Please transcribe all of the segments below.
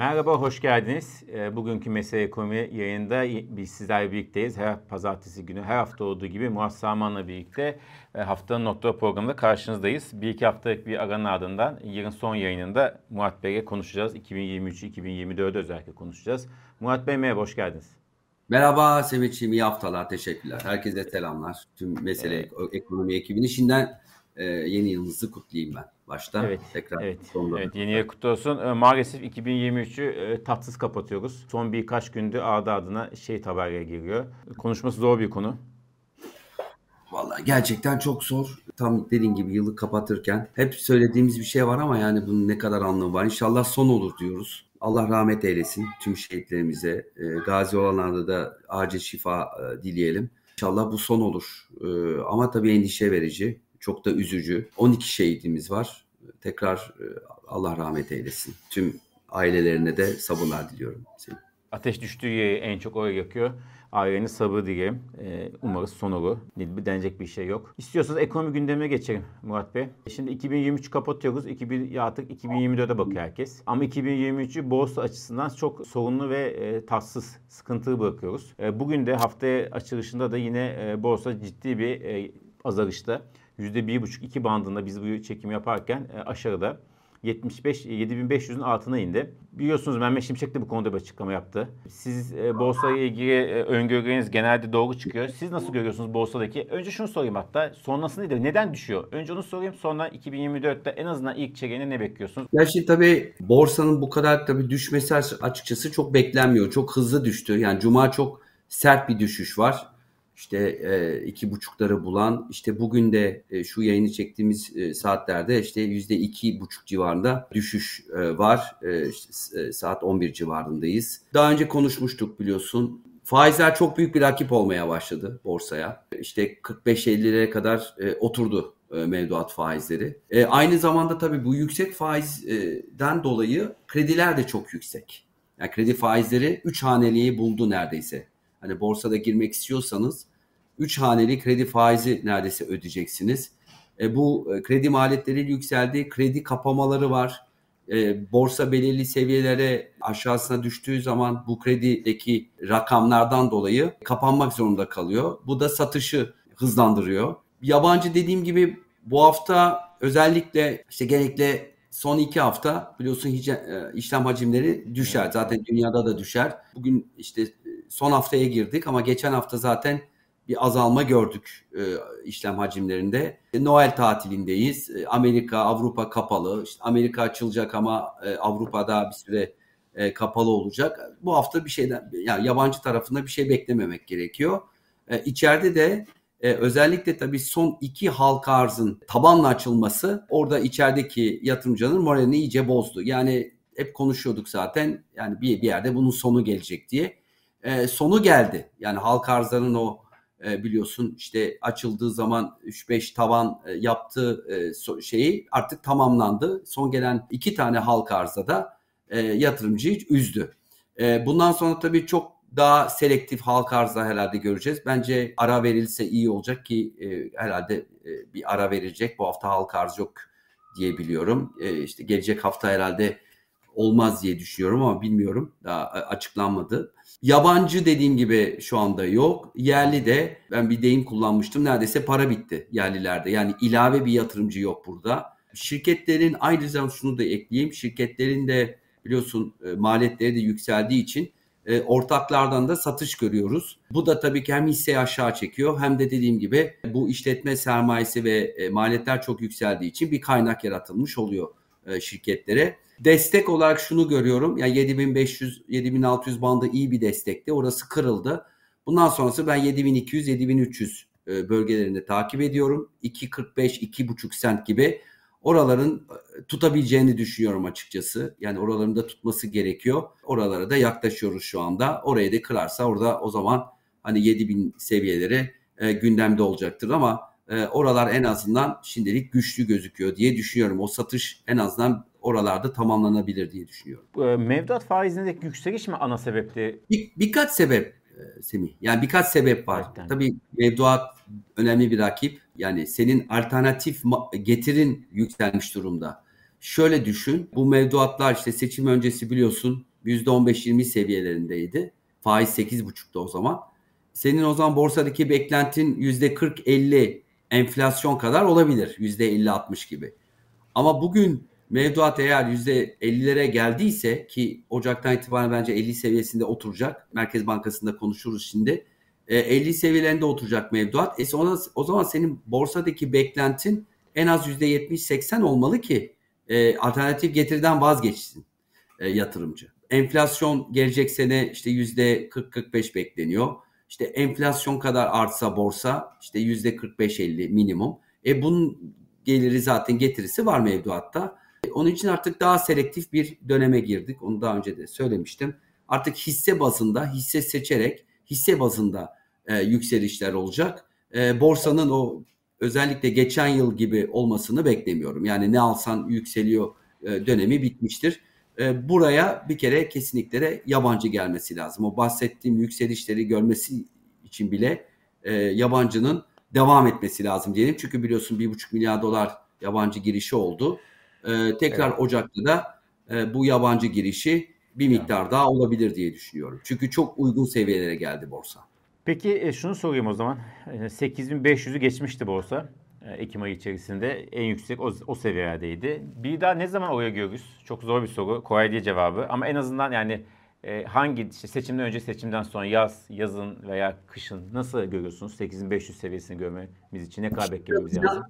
Merhaba, hoş geldiniz. Ee, bugünkü Mesele Ekonomi yayında biz sizlerle birlikteyiz. Her pazartesi günü, her hafta olduğu gibi Murat Saman'la birlikte e, haftanın nokta programında karşınızdayız. Bir iki haftalık bir aranın ardından yarın son yayınında Murat Bey'le konuşacağız. 2023-2024'de özellikle konuşacağız. Murat Bey merhaba, hoş geldiniz. Merhaba Sevinç'im, iyi haftalar, teşekkürler. Herkese selamlar. Tüm Mesele evet. Ekonomi ekibini şimdiden e, yeni yılınızı kutlayayım ben başta. Evet, tekrar evet, evet yeni yıl kutlu olsun. E, maalesef 2023'ü e, tatsız kapatıyoruz. Son birkaç gündür ardı ardına şey haberlere giriyor. Konuşması zor bir konu. Vallahi gerçekten çok zor. Tam dediğin gibi yılı kapatırken hep söylediğimiz bir şey var ama yani bunun ne kadar anlamı var. İnşallah son olur diyoruz. Allah rahmet eylesin tüm şehitlerimize. E, gazi olanlarda da acil şifa e, dileyelim. İnşallah bu son olur. E, ama tabii endişe verici. Çok da üzücü. 12 şehidimiz var. Tekrar e, Allah rahmet eylesin. Tüm ailelerine de sabırlar diliyorum. Ateş düştüğü yeri en çok oraya yakıyor. Aileni sabır dilerim. Ee, umarız son olur. Denecek bir şey yok. İstiyorsanız ekonomi gündemine geçelim Murat Bey. Şimdi 2023 kapatıyoruz. 2000, artık 2024'e bakıyor herkes. Ama 2023'ü borsa açısından çok sorunlu ve e, tatsız, sıkıntılı bırakıyoruz. E, bugün de haftaya açılışında da yine e, borsa ciddi bir e, azalışta. %1,5-2 bandında biz bu çekimi yaparken e, aşağıda 75 7500'ün altına indi. Biliyorsunuz Mehmet Şimşek de bu konuda bir açıklama yaptı. Siz e, borsaya ilgili e, öngörüleriniz genelde doğru çıkıyor. Siz nasıl görüyorsunuz borsadaki? Önce şunu sorayım hatta sonrası nedir? Neden düşüyor? Önce onu sorayım sonra 2024'te en azından ilk çeyreğine ne bekliyorsunuz? Ya şimdi tabii borsanın bu kadar tabii düşmesi açıkçası çok beklenmiyor. Çok hızlı düştü. Yani cuma çok sert bir düşüş var işte e, iki buçukları bulan işte bugün de e, şu yayını çektiğimiz e, saatlerde işte yüzde iki buçuk civarında düşüş e, var. E, işte, e, saat 11 civarındayız. Daha önce konuşmuştuk biliyorsun. Faizler çok büyük bir rakip olmaya başladı borsaya. İşte 45-50'lere kadar e, oturdu e, mevduat faizleri. E, aynı zamanda tabii bu yüksek faizden dolayı krediler de çok yüksek. Yani kredi faizleri 3 haneliği buldu neredeyse. Hani borsada girmek istiyorsanız 3 haneli kredi faizi neredeyse ödeyeceksiniz. E, bu e, kredi maliyetleri yükseldi. Kredi kapamaları var. E, borsa belirli seviyelere aşağısına düştüğü zaman bu kredideki rakamlardan dolayı kapanmak zorunda kalıyor. Bu da satışı hızlandırıyor. Yabancı dediğim gibi bu hafta özellikle işte genellikle son iki hafta biliyorsun e, işlem hacimleri düşer. Zaten dünyada da düşer. Bugün işte son haftaya girdik ama geçen hafta zaten bir azalma gördük e, işlem hacimlerinde. Noel tatilindeyiz. E, Amerika, Avrupa kapalı. İşte Amerika açılacak ama e, Avrupa'da bir süre e, kapalı olacak. Bu hafta bir şeyden yani yabancı tarafında bir şey beklememek gerekiyor. E, içeride de e, özellikle tabii son iki halka arzın tabanla açılması orada içerideki yatırımcının moralini iyice bozdu. Yani hep konuşuyorduk zaten yani bir, bir yerde bunun sonu gelecek diye. E, sonu geldi. Yani halka arzların o e, biliyorsun işte açıldığı zaman 3-5 tavan e, yaptığı e, şeyi artık tamamlandı. Son gelen iki tane halka arıza da yatırımcıyı üzdü. bundan sonra tabii çok daha selektif halka arzda herhalde göreceğiz. Bence ara verilse iyi olacak ki herhalde bir ara verecek. Bu hafta halka arz yok diye biliyorum. İşte gelecek hafta herhalde olmaz diye düşünüyorum ama bilmiyorum. Daha açıklanmadı. Yabancı dediğim gibi şu anda yok. Yerli de ben bir deyim kullanmıştım. Neredeyse para bitti yerlilerde. Yani ilave bir yatırımcı yok burada. Şirketlerin zamanda şunu da ekleyeyim. Şirketlerin de biliyorsun e, maliyetleri de yükseldiği için e, ortaklardan da satış görüyoruz. Bu da tabii ki hem hisseyi aşağı çekiyor hem de dediğim gibi bu işletme sermayesi ve e, maliyetler çok yükseldiği için bir kaynak yaratılmış oluyor şirketlere. Destek olarak şunu görüyorum. Yani 7500 7600 bandı iyi bir destekti. Orası kırıldı. Bundan sonrası ben 7200 7300 e, bölgelerinde takip ediyorum. 2.45 2.5 sent gibi oraların e, tutabileceğini düşünüyorum açıkçası. Yani oraların da tutması gerekiyor. Oralara da yaklaşıyoruz şu anda. Orayı da kırarsa orada o zaman hani 7000 seviyeleri e, gündemde olacaktır ama e, oralar en azından şimdilik güçlü gözüküyor diye düşünüyorum. O satış en azından oralarda tamamlanabilir diye düşünüyorum. E, mevduat faizindeki yükseliş mi ana sebepti? Bir, birkaç sebep e, Semih. Yani birkaç sebep var. Evet, Tabii mevduat önemli bir rakip. Yani senin alternatif getirin yükselmiş durumda. şöyle düşün. Bu mevduatlar işte seçim öncesi biliyorsun %15-20 seviyelerindeydi. Faiz 8,5'tu o zaman. Senin o zaman borsadaki beklentin %40-50 enflasyon kadar olabilir. %50-60 gibi. Ama bugün mevduat eğer %50'lere geldiyse ki Ocak'tan itibaren bence 50 seviyesinde oturacak. Merkez Bankası'nda konuşuruz şimdi. 50 e, seviyelerinde oturacak mevduat. E sonra, o zaman senin borsadaki beklentin en az %70-80 olmalı ki e, alternatif getiriden vazgeçsin e, yatırımcı. Enflasyon gelecek sene işte %40-45 bekleniyor. İşte enflasyon kadar artsa borsa işte %45-50 minimum. E bunun geliri zaten getirisi var mevduatta. Onun için artık daha selektif bir döneme girdik. Onu daha önce de söylemiştim. Artık hisse bazında hisse seçerek hisse bazında e, yükselişler olacak. E, borsanın o özellikle geçen yıl gibi olmasını beklemiyorum. Yani ne alsan yükseliyor e, dönemi bitmiştir. E, buraya bir kere kesinlikle de yabancı gelmesi lazım. O bahsettiğim yükselişleri görmesi için bile e, yabancının devam etmesi lazım diyelim. Çünkü biliyorsun bir buçuk milyar dolar yabancı girişi oldu. E, tekrar evet. Ocak'ta da e, bu yabancı girişi bir miktar daha olabilir diye düşünüyorum. Çünkü çok uygun seviyelere geldi borsa. Peki e, şunu sorayım o zaman. 8500'ü e, geçmişti borsa. E, Ekim ayı içerisinde en yüksek o, o seviyedeydi. Bir daha ne zaman oraya görürüz? Çok zor bir soru. Kolay değil cevabı. Ama en azından yani hangi işte seçimden önce seçimden sonra yaz, yazın veya kışın nasıl görüyorsunuz? 8500 seviyesini görmemiz için ne kadar beklememiz lazım?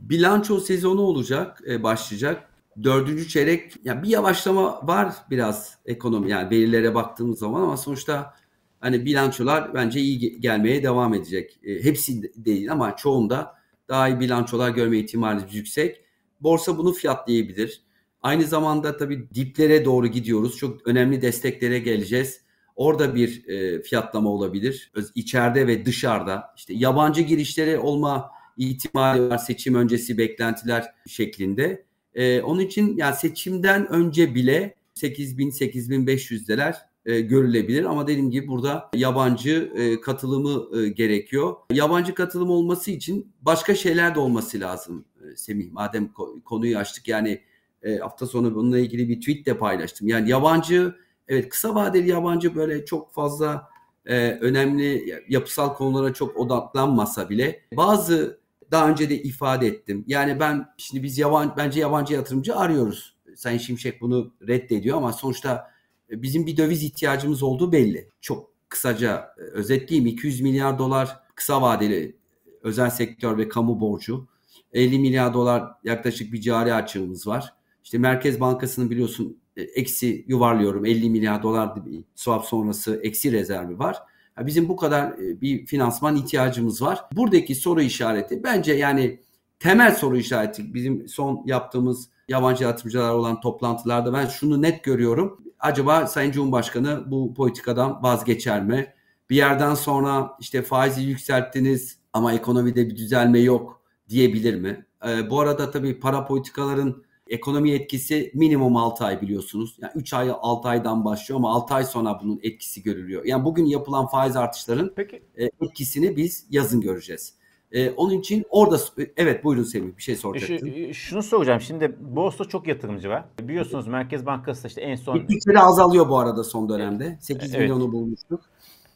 Bilanço sezonu olacak, başlayacak. Dördüncü çeyrek yani bir yavaşlama var biraz ekonomi yani verilere baktığımız zaman ama sonuçta hani bilançolar bence iyi gelmeye devam edecek. E, hepsi değil ama çoğunda daha iyi bilançolar görme ihtimalimiz yüksek. Borsa bunu fiyatlayabilir. Aynı zamanda tabii diplere doğru gidiyoruz. Çok önemli desteklere geleceğiz. Orada bir e, fiyatlama olabilir. İçeride ve dışarıda. işte yabancı girişleri olma ihtimali var seçim öncesi beklentiler şeklinde. E, onun için yani seçimden önce bile 8000-8500'deler e, görülebilir ama dediğim gibi burada yabancı e, katılımı e, gerekiyor. Yabancı katılım olması için başka şeyler de olması lazım e, Semih. Madem ko- konuyu açtık yani e, hafta sonu bununla ilgili bir tweet de paylaştım. Yani yabancı evet kısa vadeli yabancı böyle çok fazla e, önemli yapısal konulara çok odaklanmasa bile bazı daha önce de ifade ettim. Yani ben şimdi biz yabancı bence yabancı yatırımcı arıyoruz. Sayın Şimşek bunu reddediyor ama sonuçta e, bizim bir döviz ihtiyacımız olduğu belli. Çok kısaca e, özetleyeyim 200 milyar dolar kısa vadeli özel sektör ve kamu borcu. 50 milyar dolar yaklaşık bir cari açığımız var. İşte Merkez Bankası'nın biliyorsun e, eksi yuvarlıyorum 50 milyar dolar bir swap sonrası eksi rezervi var. Bizim bu kadar bir finansman ihtiyacımız var. Buradaki soru işareti bence yani temel soru işareti bizim son yaptığımız yabancı yatırımcılar olan toplantılarda ben şunu net görüyorum. Acaba Sayın Cumhurbaşkanı bu politikadan vazgeçer mi? Bir yerden sonra işte faizi yükselttiniz ama ekonomide bir düzelme yok diyebilir mi? Ee, bu arada tabii para politikaların ekonomi etkisi minimum 6 ay biliyorsunuz. Yani 3 ay 6 aydan başlıyor ama 6 ay sonra bunun etkisi görülüyor. Yani bugün yapılan faiz artışların Peki. E, etkisini biz yazın göreceğiz. Ee, onun için orada evet buyurun Semih bir şey soracaktın. Şu, e, şunu soracağım. Şimdi borsa çok yatırımcı var. Biliyorsunuz Merkez Bankası işte en son... Gittikçe azalıyor bu arada son dönemde. 8 evet. milyonu bulmuştuk.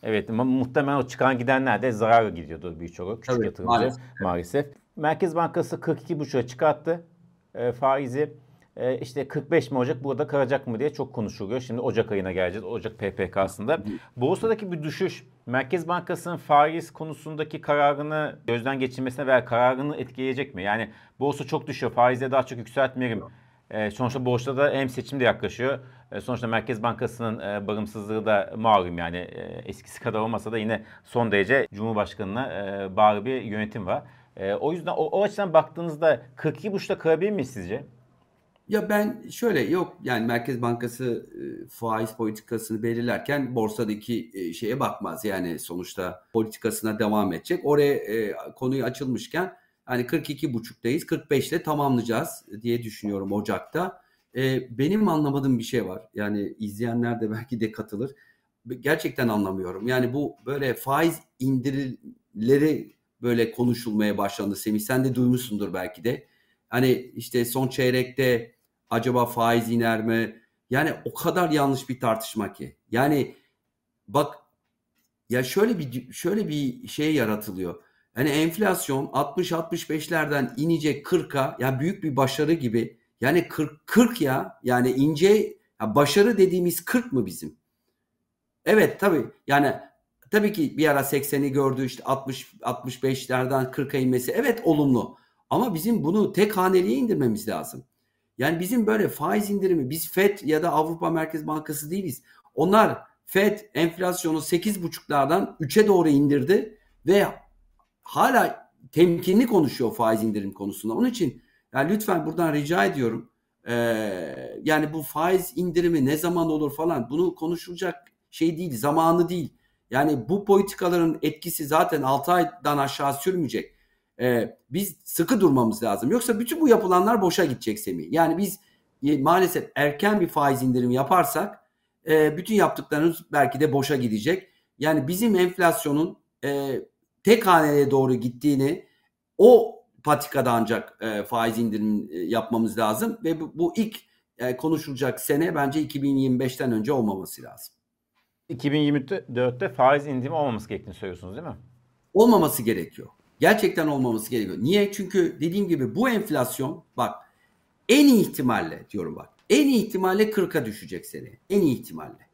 Evet muhtemelen o çıkan gidenler de zarar gidiyordu birçoğu küçük evet, yatırımcı maalesef. maalesef. Merkez Bankası 42,5'a çıkarttı e, faizi. E, işte 45 mi olacak burada kalacak mı diye çok konuşuluyor. Şimdi Ocak ayına geleceğiz. Ocak PPK'sında. Borsadaki bir düşüş Merkez Bankası'nın faiz konusundaki kararını gözden geçirmesine veya kararını etkileyecek mi? Yani borsa çok düşüyor. Faizleri daha çok yükseltmeyelim. E, sonuçta borçta da hem seçim de yaklaşıyor. E, sonuçta Merkez Bankası'nın e, bağımsızlığı da malum yani e, eskisi kadar olmasa da yine son derece Cumhurbaşkanı'na e, bağlı bir yönetim var. E, o yüzden o, o açıdan baktığınızda 42,5'ta kalabilir mi sizce? Ya ben şöyle yok yani Merkez Bankası e, faiz politikasını belirlerken borsadaki e, şeye bakmaz. Yani sonuçta politikasına devam edecek. Oraya e, konuyu açılmışken hani 42.5'tayız 45'te tamamlayacağız diye düşünüyorum Ocak'ta. E, benim anlamadığım bir şey var. Yani izleyenler de belki de katılır. Gerçekten anlamıyorum. Yani bu böyle faiz indirimleri böyle konuşulmaya başlandı Semih. Sen de duymuşsundur belki de. Hani işte son çeyrekte Acaba faiz iner mi? Yani o kadar yanlış bir tartışma ki. Yani bak ya şöyle bir şöyle bir şey yaratılıyor. Hani enflasyon 60-65'lerden inecek 40'a ya büyük bir başarı gibi. Yani 40 40 ya yani ince ya başarı dediğimiz 40 mı bizim? Evet tabii yani tabii ki bir ara 80'i gördü işte 60 65'lerden 40'a inmesi evet olumlu. Ama bizim bunu tek haneliğe indirmemiz lazım. Yani bizim böyle faiz indirimi biz FED ya da Avrupa Merkez Bankası değiliz. Onlar FED enflasyonu 8,5'lardan 3'e doğru indirdi ve hala temkinli konuşuyor faiz indirim konusunda. Onun için yani lütfen buradan rica ediyorum. Ee, yani bu faiz indirimi ne zaman olur falan bunu konuşulacak şey değil, zamanı değil. Yani bu politikaların etkisi zaten 6 aydan aşağı sürmeyecek. Ee, biz sıkı durmamız lazım. Yoksa bütün bu yapılanlar boşa gidecek Semih. Yani biz e, maalesef erken bir faiz indirimi yaparsak e, bütün yaptıklarımız belki de boşa gidecek. Yani bizim enflasyonun e, tek haneye doğru gittiğini o patikada ancak e, faiz indirim e, yapmamız lazım ve bu, bu ilk e, konuşulacak sene bence 2025'ten önce olmaması lazım. 2024'te faiz indirimi olmaması gerektiğini söylüyorsunuz değil mi? Olmaması gerekiyor. Gerçekten olmaması gerekiyor. Niye? Çünkü dediğim gibi bu enflasyon bak en iyi ihtimalle diyorum bak en iyi ihtimalle 40'a düşecek sene. En iyi ihtimalle.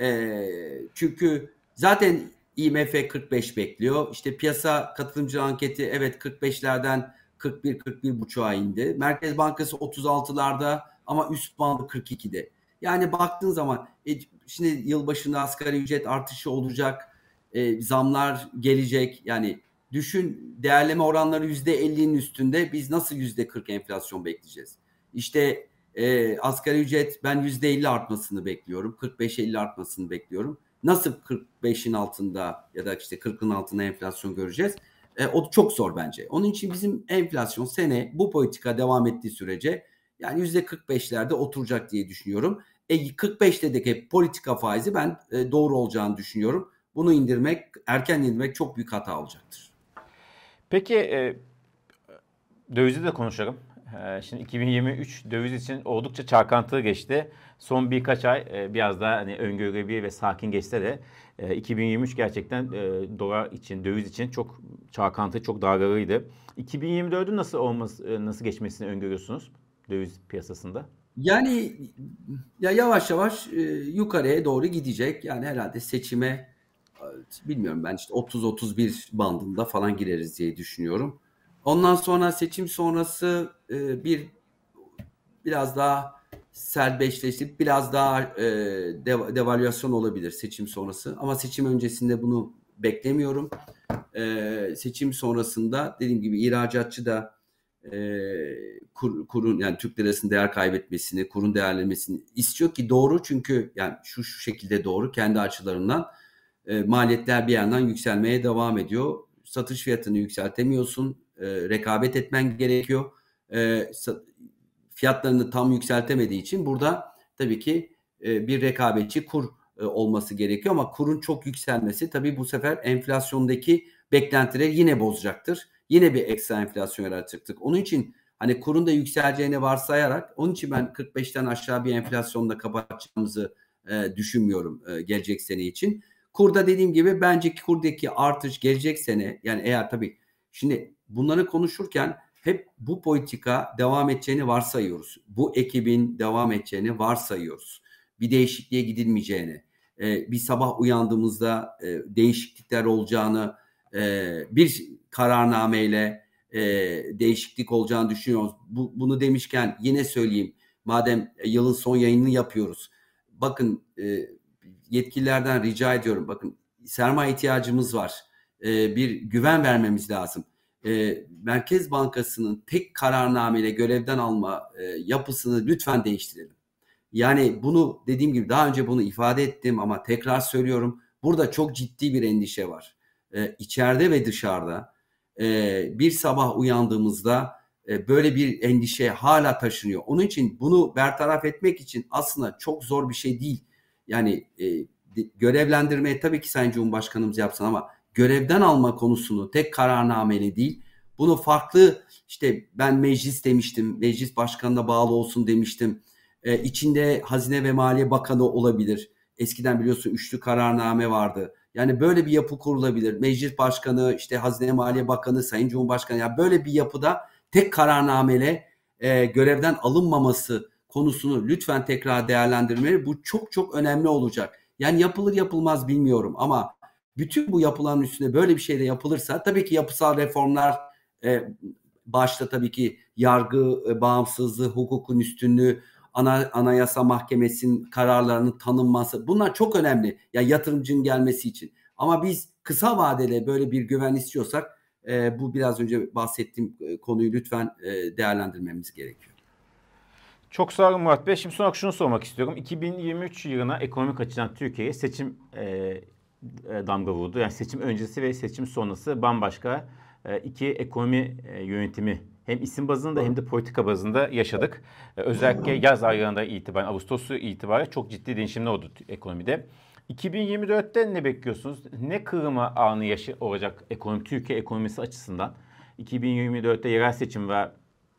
Ee, çünkü zaten IMF 45 bekliyor. İşte piyasa katılımcı anketi evet 45'lerden 41 41 buçuğa indi. Merkez Bankası 36'larda ama üst bandı 42'de. Yani baktığın zaman e, şimdi yılbaşında asgari ücret artışı olacak. E, zamlar gelecek. Yani düşün değerleme oranları %50'nin üstünde biz nasıl %40 enflasyon bekleyeceğiz? İşte e, asgari ücret ben %50 artmasını bekliyorum. 45-50 artmasını bekliyorum. Nasıl 45'in altında ya da işte 40'ın altında enflasyon göreceğiz? E, o çok zor bence. Onun için bizim enflasyon sene bu politika devam ettiği sürece yani %45'lerde oturacak diye düşünüyorum. E, 45'teki politika faizi ben e, doğru olacağını düşünüyorum. Bunu indirmek, erken indirmek çok büyük hata olacaktır. Peki e, dövizi de konuşalım. E, şimdi 2023 döviz için oldukça çalkantılı geçti. Son birkaç ay e, biraz daha hani öngörülebilir ve sakin geçse de e, 2023 gerçekten e, dolar için, döviz için çok çalkantı, çok dalgalıydı. 2024'ün nasıl olması, e, nasıl geçmesini öngörüyorsunuz döviz piyasasında? Yani ya yavaş yavaş e, yukarıya doğru gidecek. Yani herhalde seçime bilmiyorum ben işte 30-31 bandında falan gireriz diye düşünüyorum. Ondan sonra seçim sonrası e, bir biraz daha serbestleşip biraz daha e, dev, devalüasyon olabilir seçim sonrası. Ama seçim öncesinde bunu beklemiyorum. E, seçim sonrasında dediğim gibi ihracatçı da e, kur, kurun yani Türk lirasının değer kaybetmesini, kurun değerlemesini istiyor ki doğru çünkü yani şu şu şekilde doğru kendi açılarından e, maliyetler bir yandan yükselmeye devam ediyor. Satış fiyatını yükseltemiyorsun. E, rekabet etmen gerekiyor. E, fiyatlarını tam yükseltemediği için burada tabii ki e, bir rekabetçi kur e, olması gerekiyor ama kurun çok yükselmesi tabii bu sefer enflasyondaki beklentileri yine bozacaktır. Yine bir ekstra enflasyon yaratacaktır. Onun için hani kurun da yükseleceğini varsayarak onun için ben 45'ten aşağı bir enflasyonda kapatacağımızı e, düşünmüyorum e, gelecek sene için. Kurda dediğim gibi bence kurdaki artış gelecek sene yani eğer tabii şimdi bunları konuşurken hep bu politika devam edeceğini varsayıyoruz. Bu ekibin devam edeceğini varsayıyoruz. Bir değişikliğe gidilmeyeceğini, e, bir sabah uyandığımızda e, değişiklikler olacağını, e, bir kararnameyle e, değişiklik olacağını düşünüyoruz. Bu, bunu demişken yine söyleyeyim. Madem yılın son yayınını yapıyoruz. Bakın e, yetkililerden rica ediyorum. Bakın sermaye ihtiyacımız var. E, bir güven vermemiz lazım. E, Merkez Bankası'nın tek kararnameyle görevden alma e, yapısını lütfen değiştirelim. Yani bunu dediğim gibi daha önce bunu ifade ettim ama tekrar söylüyorum. Burada çok ciddi bir endişe var. E, içeride ve dışarıda e, bir sabah uyandığımızda e, böyle bir endişe hala taşınıyor. Onun için bunu bertaraf etmek için aslında çok zor bir şey değil. Yani e, görevlendirmeyi tabii ki Sayın Cumhurbaşkanımız yapsın ama görevden alma konusunu tek kararnameyle değil Bunu farklı işte ben meclis demiştim. Meclis başkanına bağlı olsun demiştim. Ee, içinde Hazine ve Maliye Bakanı olabilir. Eskiden biliyorsun üçlü kararname vardı. Yani böyle bir yapı kurulabilir. Meclis Başkanı, işte Hazine Maliye Bakanı, Sayın Cumhurbaşkanı. Yani böyle bir yapıda tek kararnameyle e, görevden alınmaması konusunu lütfen tekrar değerlendirmeli. Bu çok çok önemli olacak. Yani yapılır yapılmaz bilmiyorum ama bütün bu yapılan üstüne böyle bir şey de yapılırsa tabii ki yapısal reformlar e, başta tabii ki yargı e, bağımsızlığı, hukukun üstünlüğü, ana, anayasa mahkemesinin kararlarının tanınması bunlar çok önemli. Ya yani yatırımcının gelmesi için. Ama biz kısa vadeli böyle bir güven istiyorsak e, bu biraz önce bahsettiğim e, konuyu lütfen e, değerlendirmemiz gerekiyor. Çok sağ olun Murat Bey. Şimdi son olarak şunu sormak istiyorum. 2023 yılına ekonomik açıdan Türkiye'ye seçim e, e, damga vurdu. Yani seçim öncesi ve seçim sonrası bambaşka iki ekonomi e, yönetimi hem isim bazında hem de politika bazında yaşadık. E, özellikle yaz aylarında itibaren, Ağustos'u itibaren çok ciddi değişimler oldu ekonomide. 2024'te ne bekliyorsunuz? Ne kırılma anı yaşı olacak ekonomi, Türkiye ekonomisi açısından? 2024'te yerel seçim var.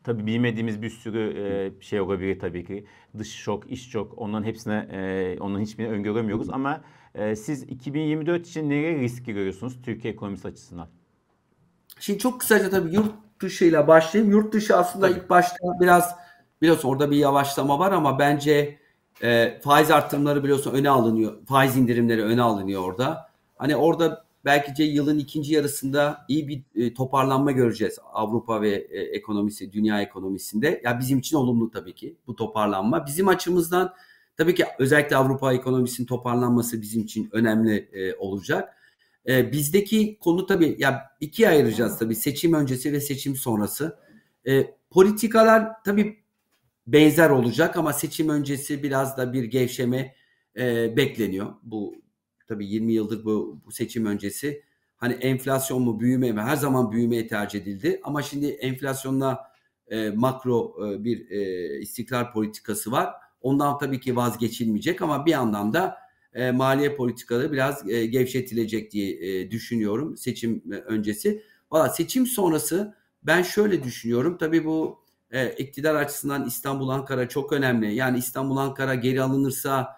Tabii bilmediğimiz bir sürü e, şey olabilir tabii ki. Dış şok, iş şok onların hepsine, e, onların hiçbirini öngöremiyoruz. Ama e, siz 2024 için nereye riski görüyorsunuz Türkiye ekonomisi açısından? Şimdi çok kısaca tabii yurt dışıyla başlayayım. Yurt dışı aslında tabii. ilk başta biraz biraz orada bir yavaşlama var ama bence e, faiz arttırımları biliyorsun öne alınıyor. Faiz indirimleri öne alınıyor orada. Hani orada belki de yılın ikinci yarısında iyi bir e, toparlanma göreceğiz Avrupa ve e, ekonomisi, dünya ekonomisinde. Ya bizim için olumlu tabii ki bu toparlanma. Bizim açımızdan tabii ki özellikle Avrupa ekonomisinin toparlanması bizim için önemli e, olacak. E, bizdeki konu tabii ya ikiye ayıracağız tabii seçim öncesi ve seçim sonrası. E, politikalar tabii benzer olacak ama seçim öncesi biraz da bir gevşeme e, bekleniyor. Bu tabii 20 yıldır bu, bu seçim öncesi hani enflasyon mu büyüme mi her zaman büyümeye tercih edildi ama şimdi enflasyonla e, makro e, bir e, istikrar politikası var. Ondan tabii ki vazgeçilmeyecek ama bir yandan da e, maliye politikaları biraz e, gevşetilecek diye e, düşünüyorum seçim öncesi. Valla seçim sonrası ben şöyle düşünüyorum. Tabii bu iktidar açısından İstanbul Ankara çok önemli. Yani İstanbul Ankara geri alınırsa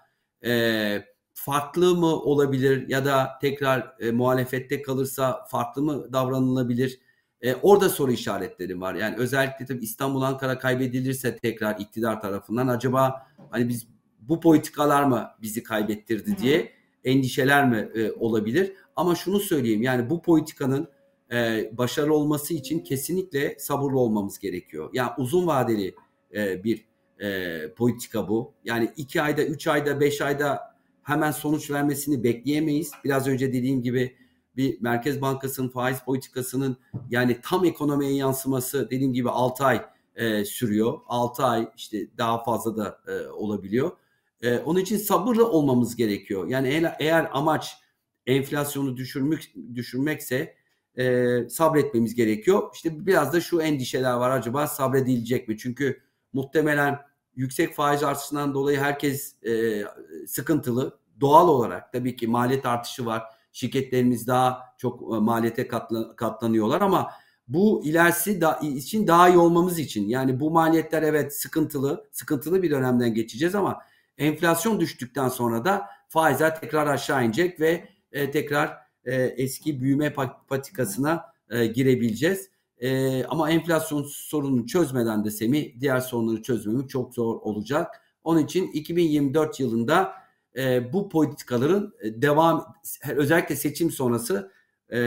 farklı mı olabilir ya da tekrar e, muhalefette kalırsa farklı mı davranılabilir? Orada soru işaretleri var. Yani özellikle tabii İstanbul Ankara kaybedilirse tekrar iktidar tarafından acaba hani biz bu politikalar mı bizi kaybettirdi diye endişeler mi e, olabilir? Ama şunu söyleyeyim yani bu politikanın e, başarılı olması için kesinlikle sabırlı olmamız gerekiyor. Yani uzun vadeli e, bir e, politika bu. Yani iki ayda, üç ayda, beş ayda hemen sonuç vermesini bekleyemeyiz. Biraz önce dediğim gibi bir Merkez Bankası'nın faiz politikasının yani tam ekonomiye yansıması dediğim gibi 6 ay e, sürüyor. 6 ay işte daha fazla da e, olabiliyor. E, onun için sabırlı olmamız gerekiyor. Yani eğer, eğer amaç enflasyonu düşürmek düşürmekse e, sabretmemiz gerekiyor. İşte biraz da şu endişeler var acaba sabredilecek mi? Çünkü muhtemelen yüksek faiz artışından dolayı herkes e, sıkıntılı. Doğal olarak tabii ki maliyet artışı var. Şirketlerimiz daha çok e, maliyete katla, katlanıyorlar ama bu ilerisi da, için daha iyi olmamız için yani bu maliyetler evet sıkıntılı, sıkıntılı bir dönemden geçeceğiz ama enflasyon düştükten sonra da faizler tekrar aşağı inecek ve e, tekrar e, eski büyüme patikasına e, girebileceğiz. E, ama enflasyon sorununu çözmeden de Semi diğer sorunları çözmemiz çok zor olacak. Onun için 2024 yılında e, bu politikaların e, devam özellikle seçim sonrası e,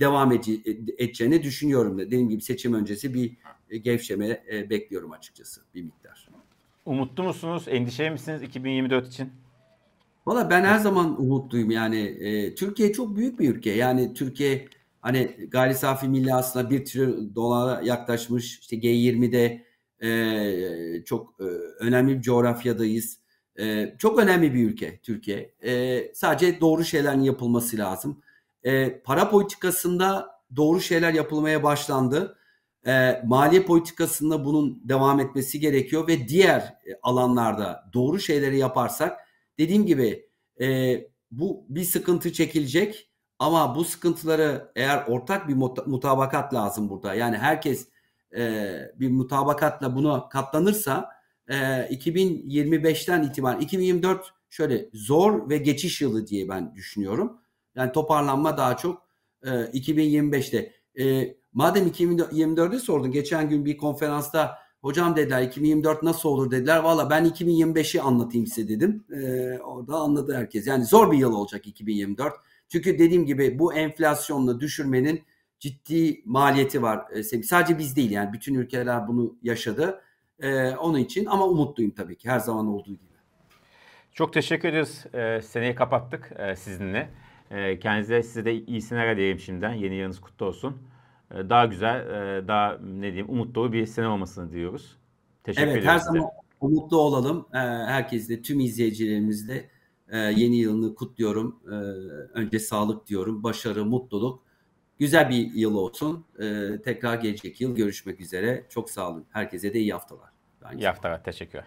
devam edeceğini düşünüyorum. Dediğim gibi seçim öncesi bir gevşeme e, bekliyorum açıkçası bir miktar. Umutlu musunuz? Endişeli misiniz 2024 için? Valla ben her zaman umutluyum yani. E, Türkiye çok büyük bir ülke. Yani Türkiye hani gayri safi milli aslında bir trilyon dolara yaklaşmış. İşte G20'de e, çok e, önemli bir coğrafyadayız. E, çok önemli bir ülke Türkiye. E, sadece doğru şeylerin yapılması lazım. E, para politikasında doğru şeyler yapılmaya başlandı. E, maliye politikasında bunun devam etmesi gerekiyor ve diğer e, alanlarda doğru şeyleri yaparsak dediğim gibi e, bu bir sıkıntı çekilecek Ama bu sıkıntıları eğer ortak bir mutabakat lazım burada. Yani herkes e, bir mutabakatla buna katlanırsa e, 2025'ten itibaren 2024 şöyle zor ve geçiş yılı diye ben düşünüyorum. Yani toparlanma daha çok e, 2025'te. E, madem 2024'e sordun geçen gün bir konferansta hocam dediler 2024 nasıl olur dediler. Valla ben 2025'i anlatayım size dedim. E, orada anladı herkes. Yani zor bir yıl olacak 2024. Çünkü dediğim gibi bu enflasyonla düşürmenin ciddi maliyeti var. E, sadece biz değil yani bütün ülkeler bunu yaşadı. E, onun için ama umutluyum tabii ki her zaman olduğu gibi. Çok teşekkür ederiz. E, seneyi kapattık e, sizinle. E, kendinize size de iyi seneler diyeyim şimdiden. Yeni yılınız kutlu olsun. E, daha güzel, e, daha ne diyeyim umut dolu bir sene olmasını diliyoruz. Teşekkür evet, her size. zaman umutlu olalım. E, herkes de tüm izleyicilerimizle e, yeni yılını kutluyorum. E, önce sağlık diyorum. Başarı, mutluluk. Güzel bir yıl olsun. Tekrar gelecek yıl görüşmek üzere. Çok sağ olun. Herkese de iyi haftalar. Bence. İyi haftalar. Teşekkür